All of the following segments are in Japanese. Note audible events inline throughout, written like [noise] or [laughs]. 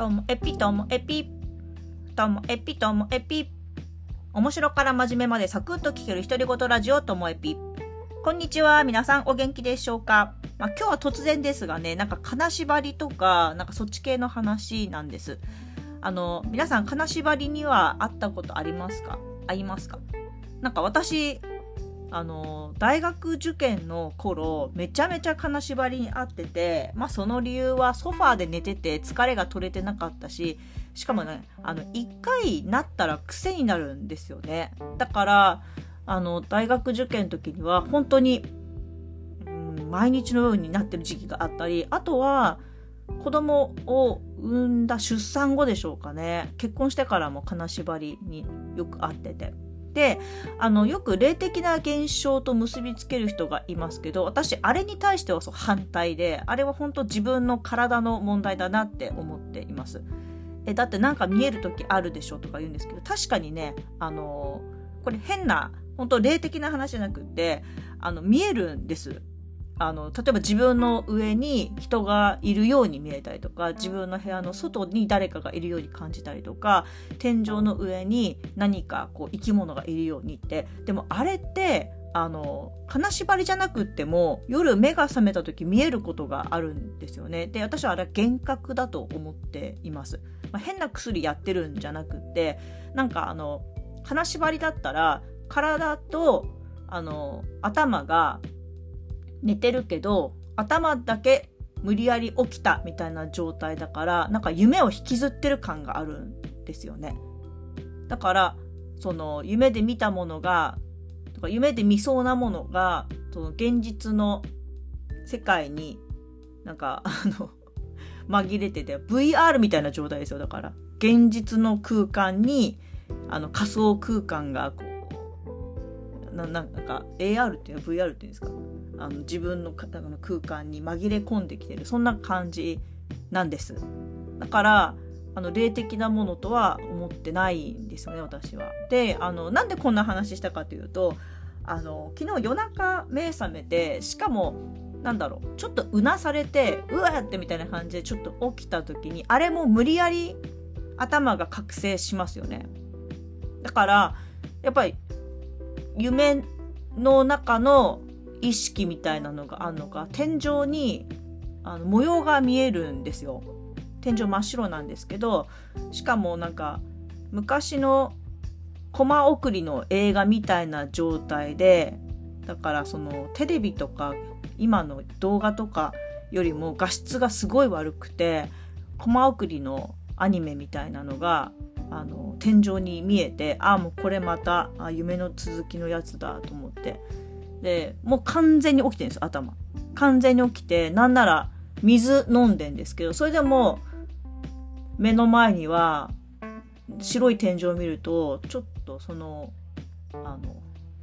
ともエピともエピ。ともエピともエピ。面白から真面目までサクッと聞ける独り言ラジオともエピ。こんにちは。皆さんお元気でしょうか、まあ、今日は突然ですがねなんか金縛りとかなんかそっち系の話なんです。あの皆さん金縛りには会ったことありますか？ありますか？なんか私あの大学受験の頃めちゃめちゃ金縛りにあってて、まあ、その理由はソファーで寝てて疲れが取れてなかったししかもねあの1回なったら癖になるんですよねだからあの大学受験の時には本当に、うん、毎日のようになってる時期があったりあとは子供を産んだ出産後でしょうかね結婚してからも金縛りによく会ってて。であのよく霊的な現象と結びつける人がいますけど私あれに対してはそう反対であれは本当自分の体の問題だなって思っています。えだってなんか見える時あるでしょとか言うんですけど確かにねあのこれ変な本当霊的な話じゃなくてあの見えるんです。あの例えば自分の上に人がいるように見えたりとか自分の部屋の外に誰かがいるように感じたりとか天井の上に何かこう生き物がいるようにって。でもあれってあの金縛りじゃなくっても夜目が覚めた時見えることがあるんですよね。で私はあれは幻覚だと思っています、まあ、変な薬やってるんじゃなくってなんかあの金縛りだったら体とあの頭が寝てるけど頭だけ無理やり起きたみたいな状態だからなんか夢を引きずってる感があるんですよね。だからその夢で見たものがとか夢で見そうなものがその現実の世界になんかあの [laughs] 紛れてて VR みたいな状態ですよ。だから現実の空間にあの仮想空間がこうななんか AR っていうの VR っていうんですか？あの自分の空間に紛れ込んできてるそんな感じなんですだからあの霊的なものとは思ってないんですよね私は。であのなんでこんな話したかというとあの昨日夜中目覚めてしかもなんだろうちょっとうなされてうわってみたいな感じでちょっと起きた時にあれも無理やり頭が覚醒しますよね。だからやっぱり夢の中の意識みたいなのがあるのか天井にあの模様が見えるんですよ。天井真っ白なんですけどしかもなんか昔のコマ送りの映画みたいな状態でだからそのテレビとか今の動画とかよりも画質がすごい悪くてコマ送りのアニメみたいなのがあの天井に見えてああもうこれまた夢の続きのやつだと思ってでもう完全に起きてるんです頭。完全に起きてなんなら水飲んでんですけどそれでも目の前には白い天井を見るとちょっとそのあの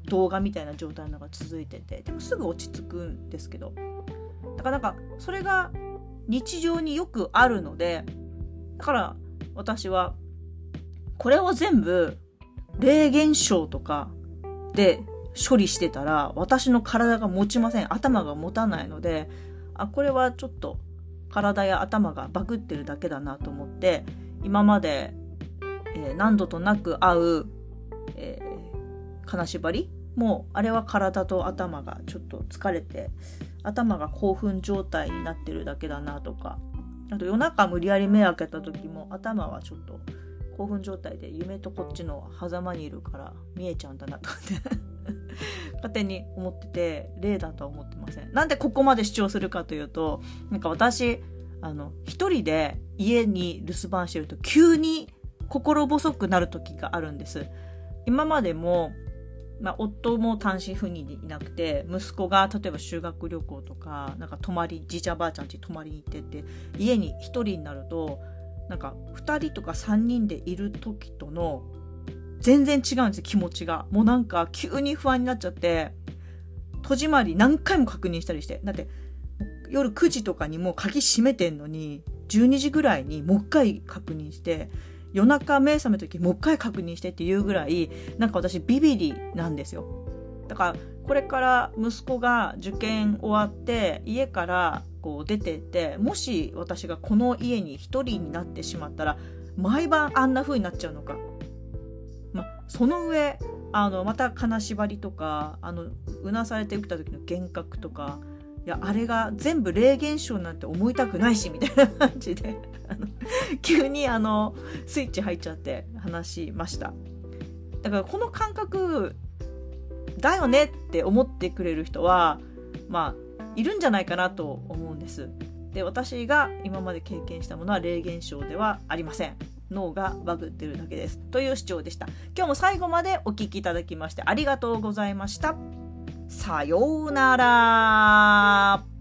動画みたいな状態のが続いててでもすぐ落ち着くんですけどだからなんかそれが日常によくあるのでだから私はこれを全部霊現象とかで処理してたら私の体が持ちません。頭が持たないのであこれはちょっと体や頭がバグってるだけだなと思って今まで、えー、何度となく会う、えー、金縛り？もうあれは体と頭がちょっと疲れて頭が興奮状態になってるだけだなとか。あと夜中無理やり目開けた時も頭はちょっと興奮状態で夢とこっちの狭間にいるから見えちゃうんだなとかって。勝手に思ってて例だとは思ってません。なんでここまで主張するかというとなんか私あの一人で家に留守番してると急に心細くなる時があるんです。今までもまあ、夫も単身赴任でいなくて息子が例えば修学旅行とかなんか泊まりじいちゃんばあちゃんち泊まりに行ってて家に1人になるとなんか2人とか3人でいる時との全然違うんですよ気持ちが。もうなんか急に不安になっちゃって戸締まり何回も確認したりして。だって夜9時とかにもう鍵閉めてんのに12時ぐらいにもう一回確認して夜中目覚めた時もう一回確認してっていうぐらいなんか私ビビリなんですよ。だからこれから息子が受験終わって家からこう出てってもし私がこの家に一人になってしまったら毎晩あんな風になっちゃうのか、その上あのまた金縛りとかあのうなされて起きた時の幻覚とかいやあれが全部霊現象なんて思いたくないしみたいな感じで [laughs] 急にあのスイッチ入っちゃって話しました。だからこの感覚だよねって思ってくれる人はまあいるんじゃないかなと思うんです。で私が今まで経験したものは霊現象ではありません。脳がバグってるだけです。という主張でした。今日も最後までお聴きいただきましてありがとうございました。さようなら。